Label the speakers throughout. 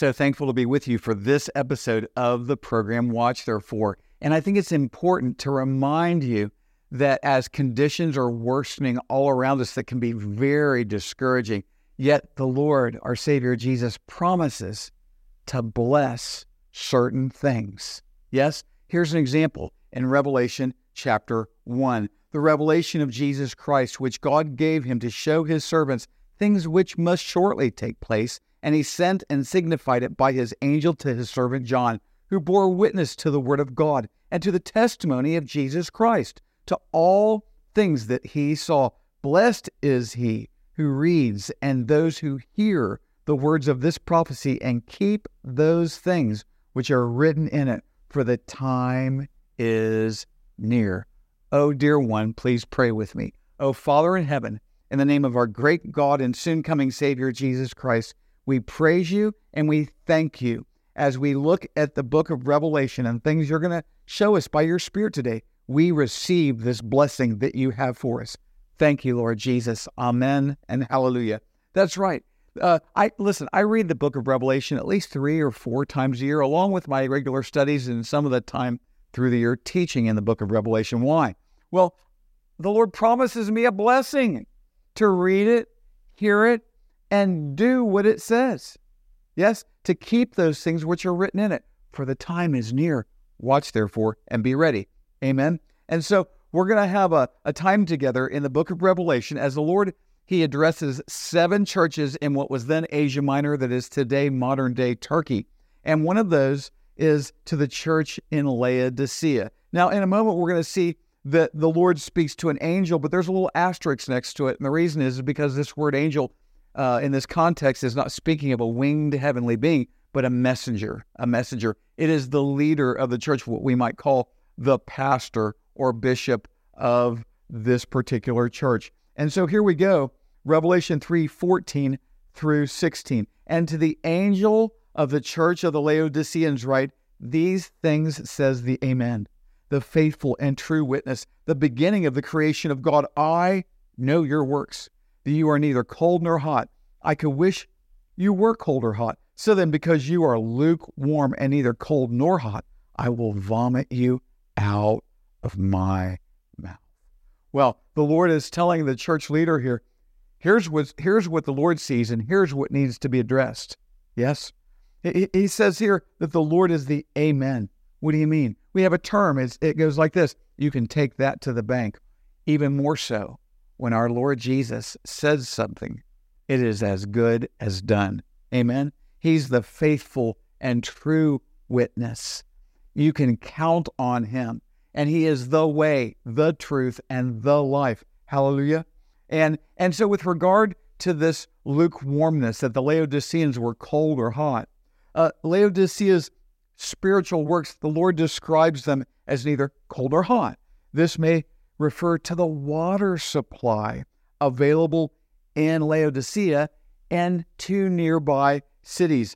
Speaker 1: So thankful to be with you for this episode of the program Watch Therefore. And I think it's important to remind you that as conditions are worsening all around us, that can be very discouraging, yet the Lord, our Savior Jesus, promises to bless certain things. Yes? Here's an example in Revelation chapter 1 the revelation of Jesus Christ, which God gave him to show his servants things which must shortly take place. And he sent and signified it by his angel to his servant John, who bore witness to the word of God and to the testimony of Jesus Christ, to all things that he saw. Blessed is he who reads and those who hear the words of this prophecy and keep those things which are written in it, for the time is near. Oh, dear one, please pray with me. Oh, Father in heaven, in the name of our great God and soon coming Savior Jesus Christ, we praise you and we thank you as we look at the book of Revelation and things you're going to show us by your Spirit today. We receive this blessing that you have for us. Thank you, Lord Jesus. Amen and hallelujah. That's right. Uh, I listen. I read the book of Revelation at least three or four times a year, along with my regular studies and some of the time through the year teaching in the book of Revelation. Why? Well, the Lord promises me a blessing to read it, hear it, and do what it says. Yes, to keep those things which are written in it, for the time is near. Watch therefore and be ready. Amen. And so we're going to have a, a time together in the book of Revelation as the Lord, He addresses seven churches in what was then Asia Minor, that is today modern day Turkey. And one of those is to the church in Laodicea. Now, in a moment, we're going to see that the Lord speaks to an angel, but there's a little asterisk next to it. And the reason is because this word angel uh, in this context is not speaking of a winged heavenly being, but a messenger, a messenger. It is the leader of the church, what we might call the pastor or bishop of this particular church. And so here we go, Revelation 3 14 through 16. And to the angel of the church of the Laodiceans write, These things says the Amen, the faithful and true witness, the beginning of the creation of God. I know your works, that you are neither cold nor hot. I could wish you were cold or hot. So then, because you are lukewarm and neither cold nor hot, I will vomit you out of my mouth. Well, the Lord is telling the church leader here, here's what, here's what the Lord sees and here's what needs to be addressed. Yes? He, he says here that the Lord is the Amen. What do you mean? We have a term, it's, it goes like this you can take that to the bank. Even more so, when our Lord Jesus says something, it is as good as done. Amen. He's the faithful and true witness. You can count on him, and he is the way, the truth, and the life. Hallelujah. And and so with regard to this lukewarmness that the Laodiceans were cold or hot, uh, Laodicea's spiritual works, the Lord describes them as neither cold or hot. This may refer to the water supply available in Laodicea and two nearby cities,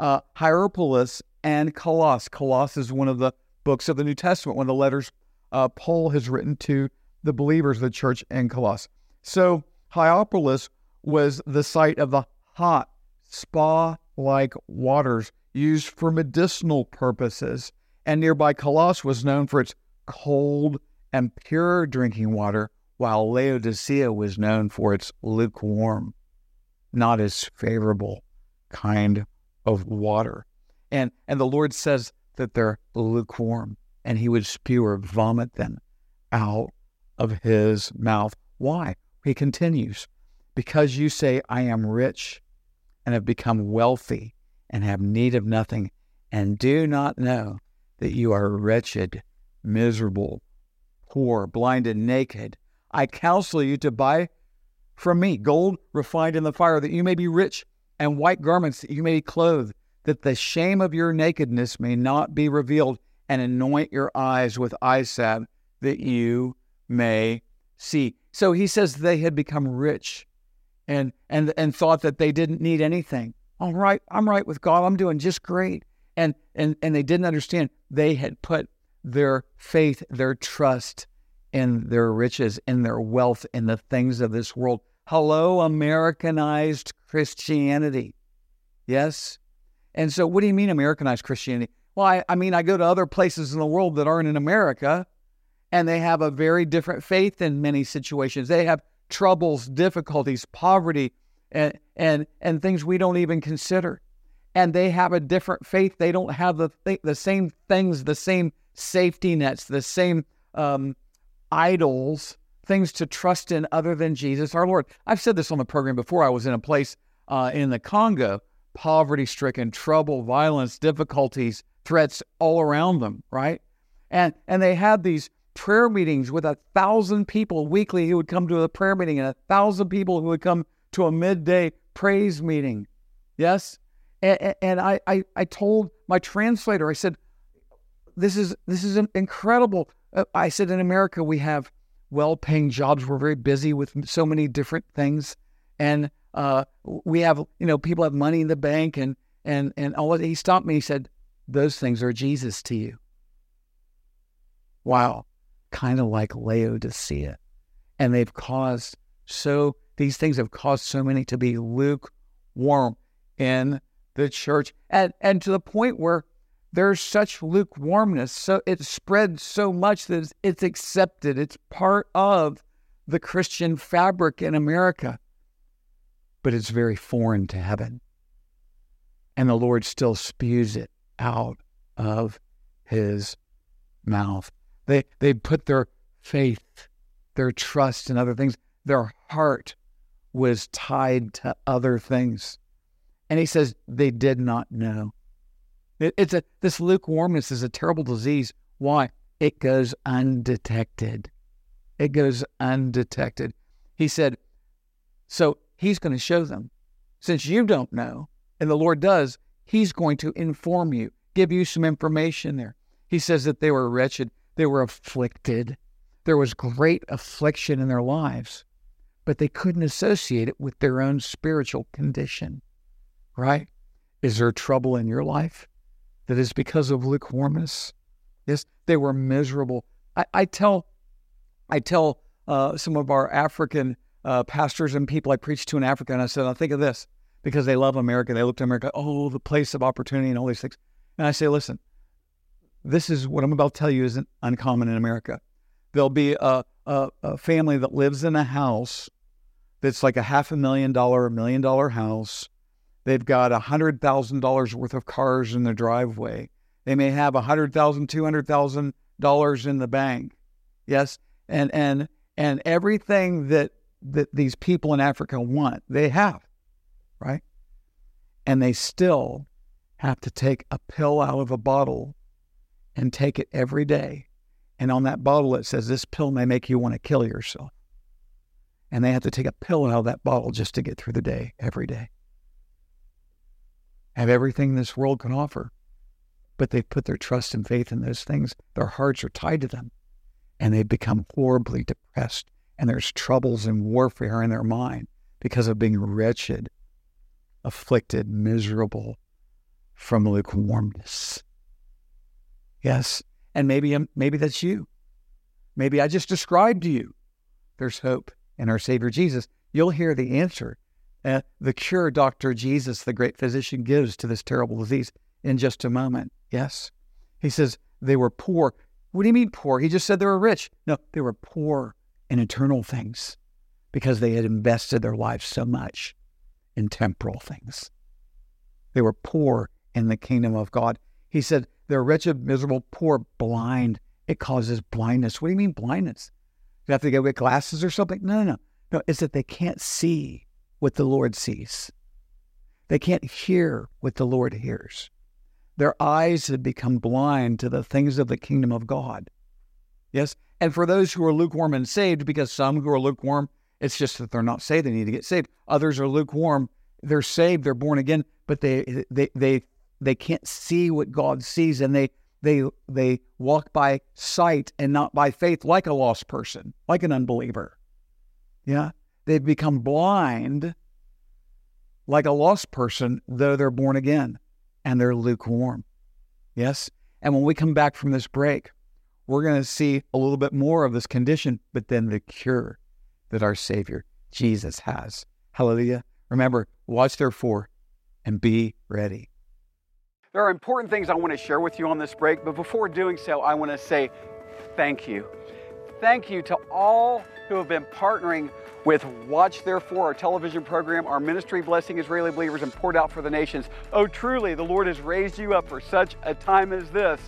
Speaker 1: uh, Hierapolis and Colossus. Colossus is one of the books of the New Testament, one of the letters uh, Paul has written to the believers of the church in Colossus. So Hierapolis was the site of the hot, spa like waters used for medicinal purposes, and nearby Colossus was known for its cold and pure drinking water, while Laodicea was known for its lukewarm, not as favorable kind of water. And, and the Lord says that they're lukewarm, and he would spew or vomit them out of his mouth. Why? He continues, because you say, I am rich and have become wealthy and have need of nothing, and do not know that you are wretched, miserable, poor, blind, and naked. I counsel you to buy from me gold refined in the fire, that you may be rich, and white garments, that you may be clothed, that the shame of your nakedness may not be revealed, and anoint your eyes with eye salve that you may see. So he says they had become rich and and and thought that they didn't need anything. All right, I'm right with God. I'm doing just great. And and and they didn't understand they had put their faith, their trust in their riches, in their wealth, in the things of this world. Hello, Americanized Christianity. Yes? And so, what do you mean, Americanized Christianity? Well, I, I mean, I go to other places in the world that aren't in America, and they have a very different faith in many situations. They have troubles, difficulties, poverty, and, and, and things we don't even consider. And they have a different faith. They don't have the, th- the same things, the same safety nets, the same um, idols, things to trust in other than Jesus our Lord. I've said this on the program before. I was in a place uh, in the Congo, poverty stricken, trouble, violence, difficulties, threats all around them, right? And, and they had these prayer meetings with a thousand people weekly who would come to a prayer meeting and a thousand people who would come to a midday praise meeting. Yes? And, and I, I, I told my translator, I said, this is this is incredible. Uh, I said in America we have well-paying jobs. We're very busy with so many different things, and uh, we have you know people have money in the bank, and and and all. He stopped me. He said, "Those things are Jesus to you." Wow, kind of like Laodicea, and they've caused so these things have caused so many to be lukewarm in the church, and and to the point where there's such lukewarmness. So it spreads so much that it's accepted. It's part of the Christian fabric in America, but it's very foreign to heaven. And the Lord still spews it out of his mouth. They, they put their faith, their trust in other things. Their heart was tied to other things. And he says they did not know. It, it's a this lukewarmness is a terrible disease. Why? It goes undetected. It goes undetected. He said, so he's going to show them. Since you don't know, and the Lord does, he's going to inform you, give you some information there. He says that they were wretched, they were afflicted. There was great affliction in their lives, but they couldn't associate it with their own spiritual condition. Right? Is there trouble in your life? That is because of lukewarmness. Yes, they were miserable. I, I tell, I tell uh, some of our African uh, pastors and people I preach to in Africa, and I said, I think of this because they love America. They look to America, oh, the place of opportunity and all these things. And I say, listen, this is what I'm about to tell you isn't uncommon in America. There'll be a, a, a family that lives in a house that's like a half a million dollar, a million dollar house They've got $100,000 worth of cars in their driveway. They may have $100,000, $200,000 in the bank. Yes. And, and, and everything that, that these people in Africa want, they have, right? And they still have to take a pill out of a bottle and take it every day. And on that bottle, it says, This pill may make you want to kill yourself. And they have to take a pill out of that bottle just to get through the day every day have everything this world can offer, but they've put their trust and faith in those things. Their hearts are tied to them, and they've become horribly depressed. And there's troubles and warfare in their mind because of being wretched, afflicted, miserable from lukewarmness. Yes, and maybe um, maybe that's you. Maybe I just described to you. There's hope in our Savior Jesus. You'll hear the answer uh, the cure Dr. Jesus, the great physician, gives to this terrible disease in just a moment. Yes. He says they were poor. What do you mean poor? He just said they were rich. No, they were poor in eternal things because they had invested their lives so much in temporal things. They were poor in the kingdom of God. He said they're wretched, miserable, poor, blind. It causes blindness. What do you mean blindness? Do You have to go get glasses or something? No, no, no. No, it's that they can't see what the Lord sees. They can't hear what the Lord hears. Their eyes have become blind to the things of the kingdom of God. Yes. And for those who are lukewarm and saved, because some who are lukewarm, it's just that they're not saved. They need to get saved. Others are lukewarm. They're saved. They're born again, but they they they
Speaker 2: they can't see what God sees and they they they walk by sight and not by faith like a lost person, like an unbeliever. Yeah. They've become blind like a lost person, though they're born again and they're lukewarm. Yes. And when we come back from this break, we're going to see a little bit more of this condition, but then the cure that our Savior Jesus has. Hallelujah. Remember, watch therefore and be ready.
Speaker 1: There are important things I want to share with you on this break, but before doing so, I want to say thank you. Thank you to all who have been partnering with Watch Therefore, our television program, our ministry blessing Israeli believers and poured out for the nations. Oh, truly, the Lord has raised you up for such a time as this.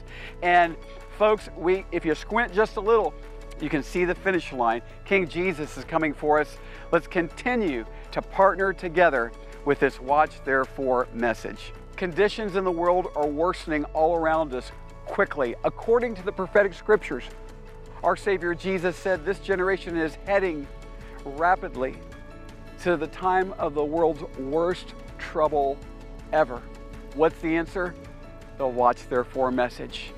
Speaker 1: And folks, we if you squint just a little, you can see the finish line. King Jesus is coming for us. Let's continue to partner together with this Watch Therefore message. Conditions in the world are worsening all around us quickly. According to the prophetic scriptures, our Savior Jesus said this generation is heading rapidly to the time of the world's worst trouble ever. What's the answer? The Watch Therefore message.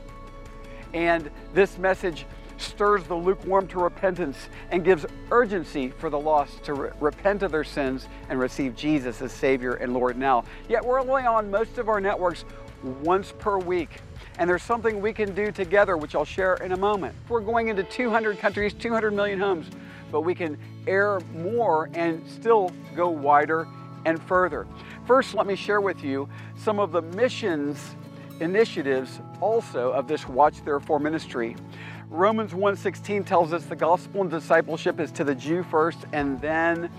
Speaker 1: And this message stirs the lukewarm to repentance and gives urgency for the lost to re- repent of their sins and receive Jesus as Savior and Lord now. Yet we're only on most of our networks once per week. And there's something we can do together, which I'll share in a moment. We're going into 200 countries, 200 million homes, but we can air more and still go wider and further. First, let me share with you some of the missions initiatives also of this Watch Therefore ministry. Romans 1:16 tells us the gospel and discipleship is to the Jew first and then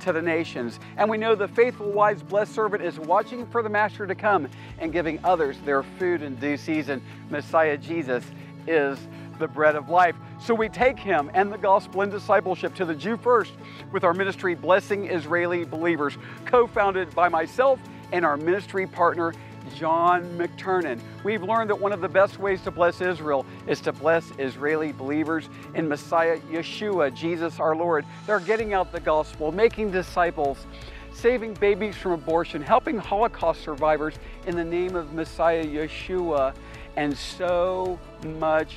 Speaker 1: to the nations. And we know the faithful, wise, blessed servant is watching for the master to come and giving others their food in due season. Messiah Jesus is the bread of life. So we take him and the gospel and discipleship to the Jew first with our ministry Blessing Israeli Believers, co founded by myself and our ministry partner, John McTernan. We've learned that one of the best ways to bless Israel is to bless Israeli believers in Messiah Yeshua, Jesus our Lord. They're getting out the gospel, making disciples, saving babies from abortion, helping Holocaust survivors in the name of Messiah Yeshua, and so much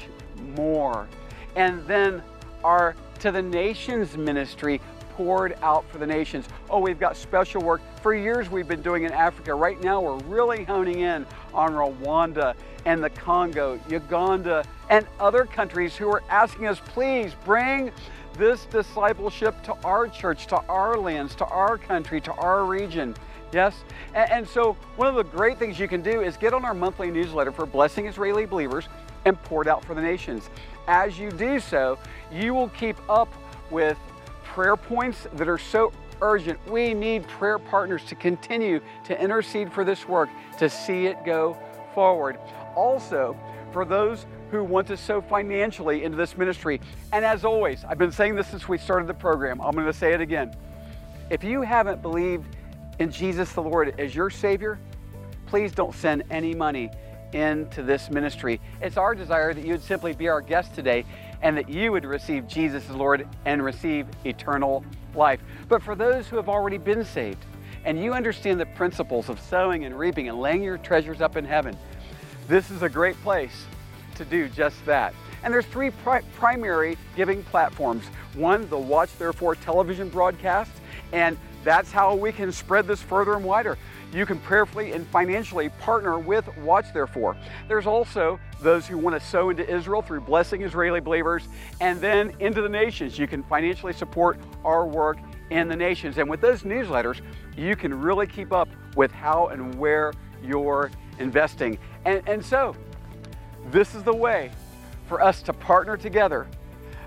Speaker 1: more. And then our To the Nations ministry poured out for the nations. Oh, we've got special work. For years, we've been doing in Africa. Right now, we're really honing in on Rwanda and the Congo, Uganda, and other countries who are asking us, please bring this discipleship to our church, to our lands, to our country, to our region. Yes? And, so, one of the great things you can do is get on our monthly newsletter for Blessing Israeli Believers and poured out for the nations. As you do so, you will keep up with prayer points that are so urgent. We need prayer partners to continue to intercede for this work, to see it go forward. Also, for those who want to sow financially into this ministry. And as always, I've been saying this since we started the program. I'm going to say it again. If you haven't believed in Jesus the Lord as your Savior, please don't send any money into this ministry. It's our desire that you would simply be our guest today and that you would receive Jesus as Lord and receive eternal life. But for those who have already been saved, and you understand the principles of sowing and reaping and laying your treasures up in heaven, this is a great place to do just that. And there's three pri- primary giving platforms. One, the Watch Therefore television broadcast, and that's how we can spread this further and wider you can prayerfully and financially partner with Watch Therefore. There's also those who want to sow into Israel through blessing Israeli believers and then into the nations. You can financially support our work in the nations. And with those newsletters, you can really keep up with how and where you're investing. And, and so, this is the way for us to partner together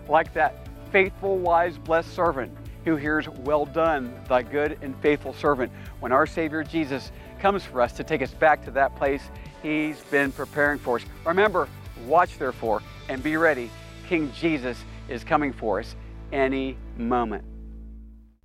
Speaker 1: like that faithful, wise, blessed servant who hears, Well done, thy good and faithful servant, when our Savior Jesus comes for us to take us back to that place He's been preparing for us. Remember, watch therefore and be ready. King Jesus is coming for us any moment.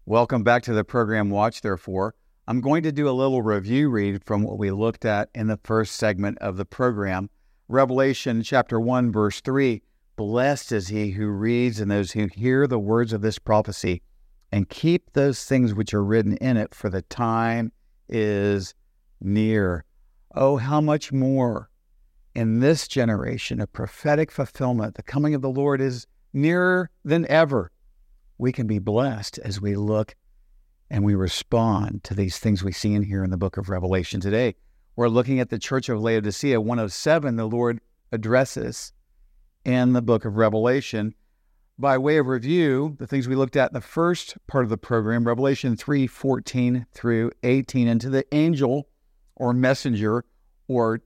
Speaker 2: Welcome back to the program Watch Therefore. I'm going to do a little review read from what we looked at in the first segment of the program. Revelation chapter 1, verse 3 Blessed is he who reads and those who hear the words of this prophecy and keep those things which are written in it, for the time is near.
Speaker 1: Oh, how much more in this generation of prophetic fulfillment, the coming of the Lord is nearer than ever. We can be blessed as we look and we respond to these things we see in here in the book of Revelation today. We're looking at the church of Laodicea, one of seven the Lord addresses in the book of Revelation. By way of review, the things we looked at in the first part of the program, Revelation 3 14 through 18, and to the angel or messenger or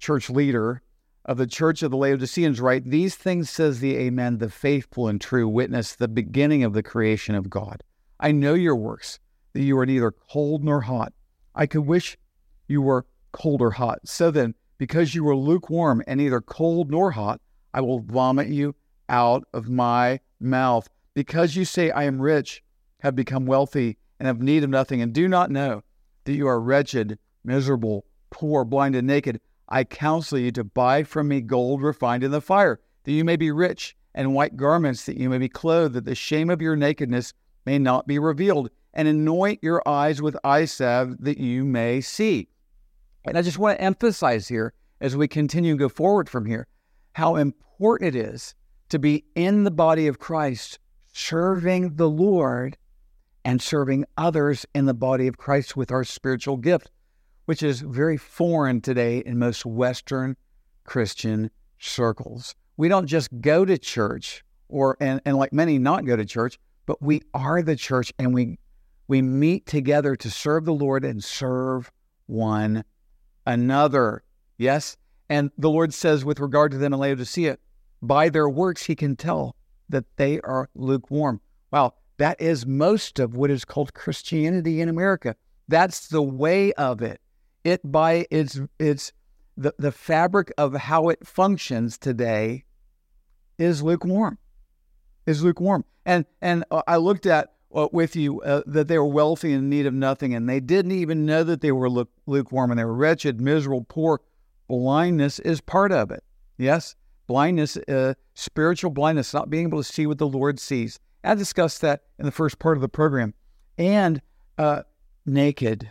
Speaker 1: church leader of the church of the Laodiceans, write, These things says the Amen, the faithful and true witness, the beginning of the creation of God. I know your works, that you are neither cold nor hot. I could wish you were cold or hot. So then, because you were lukewarm and neither cold nor hot, I will vomit you out of my mouth. Because you say, I am rich, have become wealthy, and have need of nothing, and do not know that you are wretched, miserable, poor, blind, and naked, I counsel you to buy from me gold refined in the fire, that you may be rich, and white garments, that you may be clothed, that the shame of your nakedness may not be revealed, and anoint your eyes with eye salve, that you may see. And I just want to emphasize here, as we continue to go forward from here, how important it is to be in the body of Christ, serving the Lord and serving others in the body of Christ with our spiritual gift, which is very foreign today in most Western Christian circles. We don't just go to church or and, and like many not go to church, but we are the church and we we meet together to serve the Lord and serve one another. Yes? And the Lord says, with regard to them in Laodicea, by their works he can tell that they are lukewarm. Wow, that is most of what is called Christianity in America. That's the way of it. It by its its the, the fabric of how it functions today is lukewarm. Is lukewarm. And and uh, I looked at uh, with you uh, that they were wealthy and in need of nothing, and they didn't even know that they were lukewarm and they were wretched, miserable, poor. Blindness is part of it. Yes, blindness, uh, spiritual blindness, not being able to see what the Lord sees. I discussed that in the first part of the program. And uh, naked,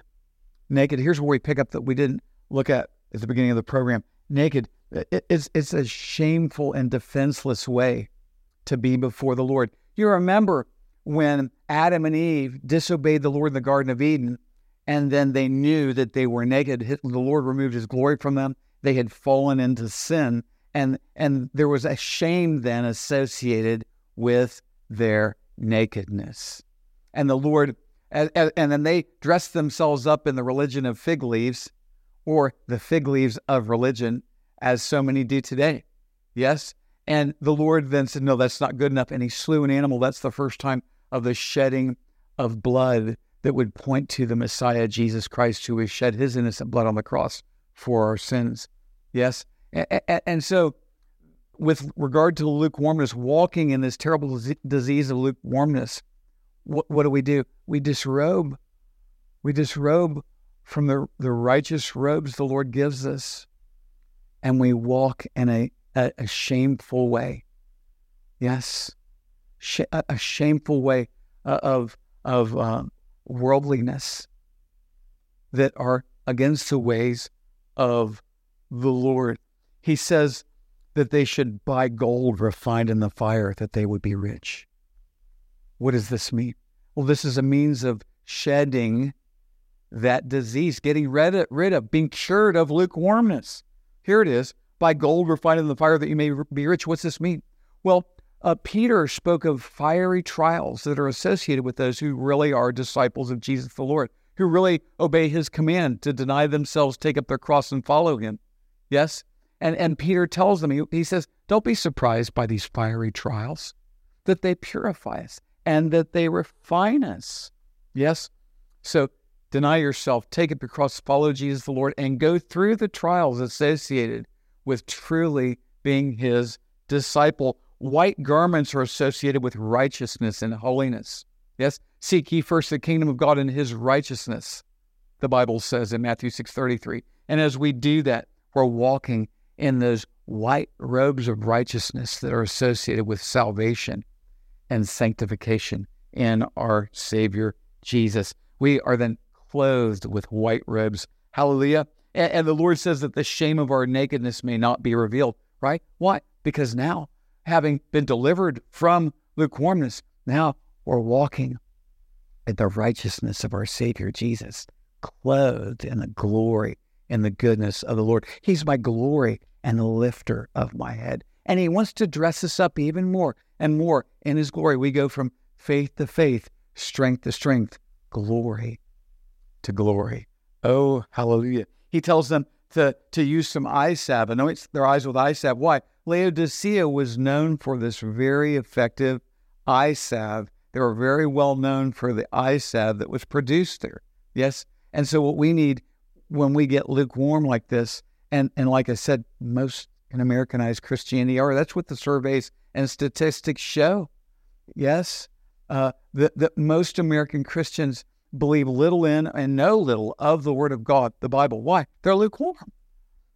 Speaker 1: naked. Here's where we pick up that we didn't look at at the beginning of the program. Naked. It's it's a shameful and defenseless way to be before the Lord. You remember when Adam and Eve disobeyed the Lord in the Garden of Eden, and then they knew that they were naked. The Lord removed his glory from them. They had fallen into sin, and, and there was a shame then associated with their nakedness. And the Lord, and, and then they dressed themselves up in the religion of fig leaves, or the fig leaves of religion, as so many do today. Yes? And the Lord then said, No, that's not good enough. And he slew an animal. That's the first time of the shedding of blood that would point to the Messiah, Jesus Christ, who has shed his innocent blood on the cross for our sins. Yes? And so, with regard to lukewarmness, walking in this terrible disease of lukewarmness, what, what do we do? We disrobe. We disrobe from the, the righteous robes the Lord gives us, and we walk in a, a, a shameful way. Yes sh- a shameful way uh, of of uh, worldliness that are against the ways of the Lord. He says that they should buy gold refined in the fire that they would be rich. What does this mean? Well, this is a means of shedding that disease, getting rid of, rid of being cured of lukewarmness. Here it is buy gold refined in the fire that you may be rich. What's this mean? Well, uh, Peter spoke of fiery trials that are associated with those who really are disciples of Jesus the Lord, who really obey his command to deny themselves, take up their cross, and follow him. Yes? And, and Peter tells them, he, he says, Don't be surprised by these fiery trials, that they purify us and that they refine us. Yes? So deny yourself, take up your cross, follow Jesus the Lord, and go through the trials associated with truly being his disciple White garments are associated with righteousness and holiness. Yes, seek ye first the kingdom of God and his righteousness, the Bible says in Matthew 6:33. And as we do that, we're walking in those white robes of righteousness that are associated with salvation and sanctification in our Savior Jesus. We are then clothed with white robes. Hallelujah. And, and the Lord says that the shame of our nakedness may not be revealed, right? Why? Because now, having been delivered from lukewarmness, now we're walking in the righteousness of our Savior Jesus, clothed in the glory and the goodness of the Lord. He's my glory and the lifter of my head. And He wants to dress us up even more and more in His glory. We go from faith to faith, strength to strength, glory to glory. Oh, hallelujah. He tells them to, to use some eye salve, anoint their eyes with eye salve. Why? Laodicea was known for this very effective eye salve. They were very well known for the eye salve that was produced there. Yes. And so, what we need when we get lukewarm like this, and, and like I said, most in Americanized Christianity are, that's what the surveys and statistics show. Yes. Uh, that, that most American Christians believe little in and know little of the Word of God, the Bible. Why? They're lukewarm.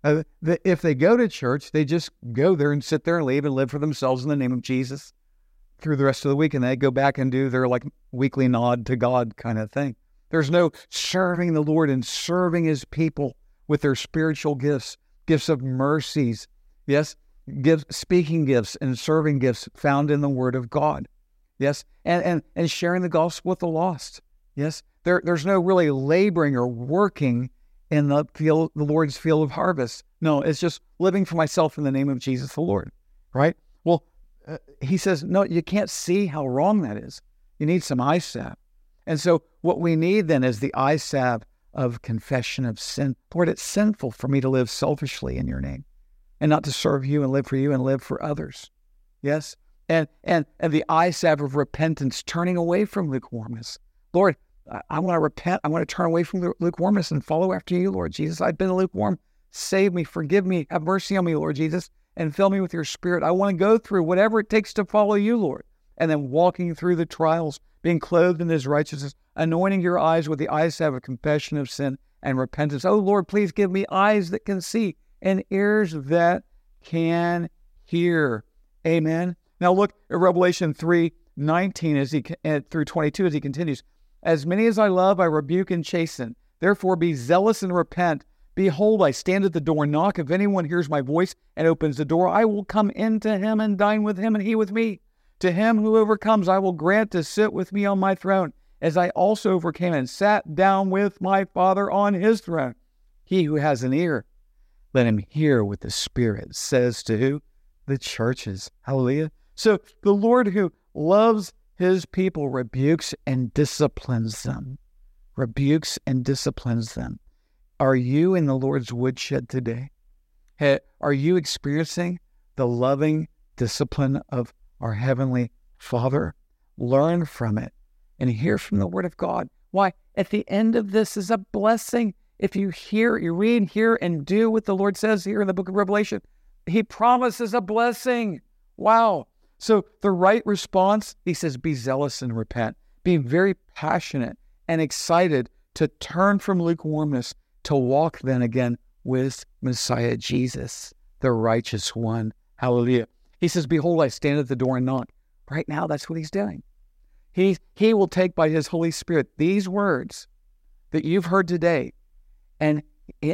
Speaker 1: Uh, the, if they go to church, they just go there and sit there and leave and live for themselves in the name of Jesus through the rest of the week, and they go back and do their like weekly nod to God kind of thing. There's no serving the Lord and serving His people with their spiritual gifts, gifts of mercies, yes, gifts, speaking gifts and serving gifts found in the Word of God, yes, and and and sharing the gospel with the lost. Yes, there, there's no really laboring or working in the field, the Lord's field of harvest. No, it's just living for myself in the name of Jesus the Lord, right? Well, uh, he says, no, you can't see how wrong that is. You need some eye salve. And so, what we need then is the salve of confession of sin. Lord, it's sinful for me to live selfishly in your name and not to serve you and live for you and live for others. Yes? And, and, and the salve of repentance, turning away from lukewarmness Lord, I, want to repent. I want to turn away from lukewarmness and follow after you, Lord Jesus. I've been lukewarm. Save me, forgive me, have mercy on me, Lord Jesus, and fill me with your spirit. I want to go through whatever it takes to follow you, Lord. And then walking through the trials, being clothed in his righteousness, anointing your eyes with the eyes of a confession of sin and repentance. Oh, Lord, please give me eyes that can see and ears that can hear. Amen. Now look at Revelation 3 19 as he uh, through 22 as he continues. As many as I love, I rebuke and chasten. Therefore, be zealous and repent. Behold, I stand at the door and knock. If anyone hears my voice and opens the door, I will come in to him and dine with him, and he with me. To him who overcomes, I will grant to sit with me on my throne, as I also overcame and sat down with my Father on his throne. He who has an ear, let him hear what the Spirit says to who? The churches. Hallelujah. So the Lord who loves his people rebukes and disciplines them. Rebukes and disciplines them. Are you in the Lord's woodshed today? Are you experiencing the loving discipline of our Heavenly Father? Learn from it and hear from the Word of God. Why? At the end of this is a blessing. If you hear, you read, hear, and do what the Lord says here in the book of Revelation, He promises a blessing. Wow. So the right response, he says, be zealous and repent. Be very passionate and excited to turn from lukewarmness to walk then again with Messiah Jesus, the righteous one. Hallelujah. He says, Behold, I stand at the door and knock. Right now, that's what he's doing. He, he will take by his Holy Spirit these words that you've heard today, and,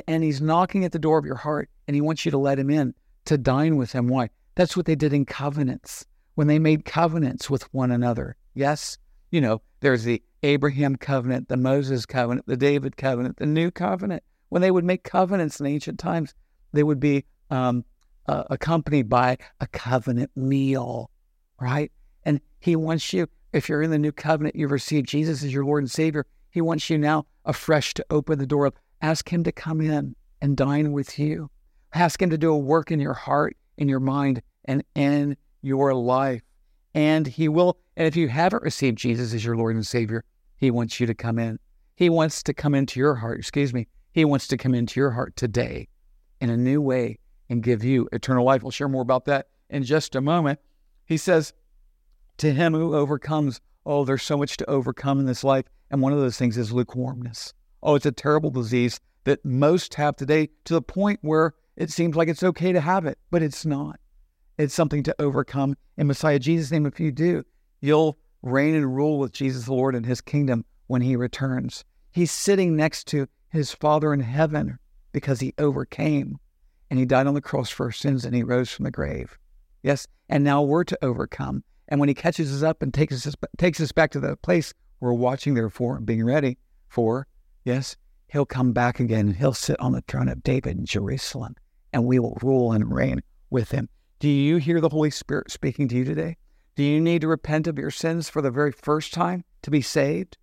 Speaker 1: and he's knocking at the door of your heart, and he wants you to let him in to dine with him. Why? That's what they did in covenants when they made covenants with one another. Yes, you know, there's the Abraham covenant, the Moses covenant, the David covenant, the new covenant. When they would make covenants in ancient times, they would be um, uh, accompanied by a covenant meal, right? And he wants you, if you're in the new covenant, you've received Jesus as your Lord and Savior. He wants you now afresh to open the door. Ask him to come in and dine with you. Ask him to do a work in your heart, in your mind, and in your life. And He will, and if you haven't received Jesus as your Lord and Savior, He wants you to come in. He wants to come into your heart, excuse me. He wants to come into your heart today in a new way and give you eternal life. We'll share more about that in just a moment. He says, To him who overcomes, oh, there's so much to overcome in this life. And one of those things is lukewarmness. Oh, it's a terrible disease that most have today to the point where it seems like it's okay to have it, but it's not. It's something to overcome in Messiah Jesus' name. If you do, you'll reign and rule with Jesus the Lord in his kingdom when he returns. He's sitting next to his Father in heaven because he overcame and he died on the cross for our sins and he rose from the grave. Yes, and now we're to overcome. And when he catches us up and takes us takes us back to the place we're watching therefore and being ready for, yes, he'll come back again and he'll sit on the throne of David in Jerusalem and we will rule and reign with him. Do you hear the Holy Spirit speaking to you today? Do you need to repent of your sins for the very first time to be saved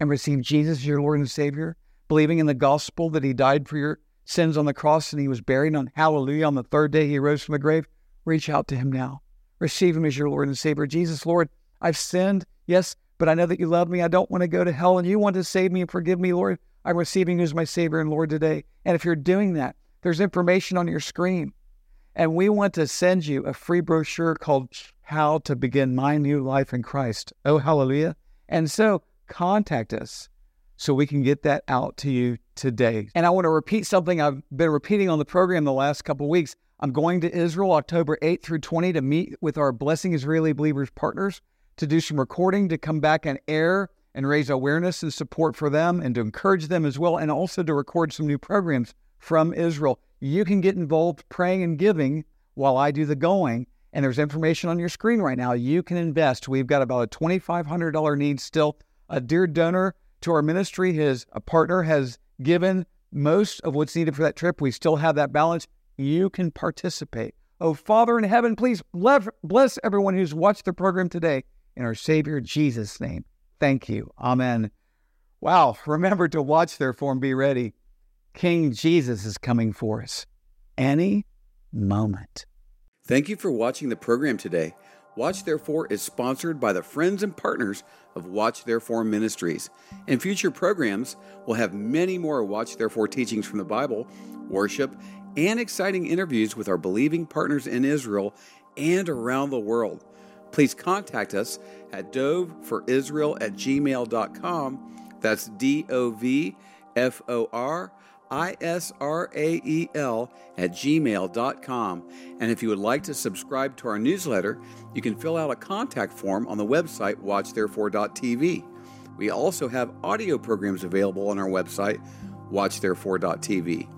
Speaker 1: and receive Jesus as your Lord and Savior, believing in the gospel that he died for your sins on the cross and he was buried on hallelujah on the third day he rose from the grave? Reach out to him now. Receive him as your Lord and Savior. Jesus, Lord, I've sinned, yes, but I know that you love me. I don't want to go to hell and you want to save me and forgive me, Lord. I'm receiving you as my Savior and Lord today. And if you're doing that, there's information on your screen. And we want to send you a free brochure called How to Begin My New Life in Christ. Oh, hallelujah. And so contact us so we can get that out to you today. And I want to repeat something I've been repeating on the program the last couple of weeks. I'm going to Israel October 8th through 20 to meet with our Blessing Israeli Believers partners to do some recording, to come back and air and raise awareness and support for them and to encourage them as well, and also to record some new programs from Israel. You can get involved praying and giving while I do the going. And there's information on your screen right now. You can invest. We've got about a $2,500 need still. A dear donor to our ministry, his a partner has given most of what's needed for that trip. We still have that balance. You can participate. Oh, Father in heaven, please bless everyone who's watched the program today in our Savior Jesus' name. Thank you. Amen. Wow. Remember to watch, therefore, and be ready. King Jesus is coming for us any moment.
Speaker 3: Thank you for watching the program today. Watch Therefore is sponsored by the friends and partners of Watch Therefore Ministries. In future programs, we'll have many more Watch Therefore teachings from the Bible, worship, and exciting interviews with our believing partners in Israel and around the world please contact us at doveforisrael at gmail.com. That's D O V F O R I S R A E L at gmail.com. And if you would like to subscribe to our newsletter, you can fill out a contact form on the website watchtherefore.tv. We also have audio programs available on our website, watchtherefore.tv.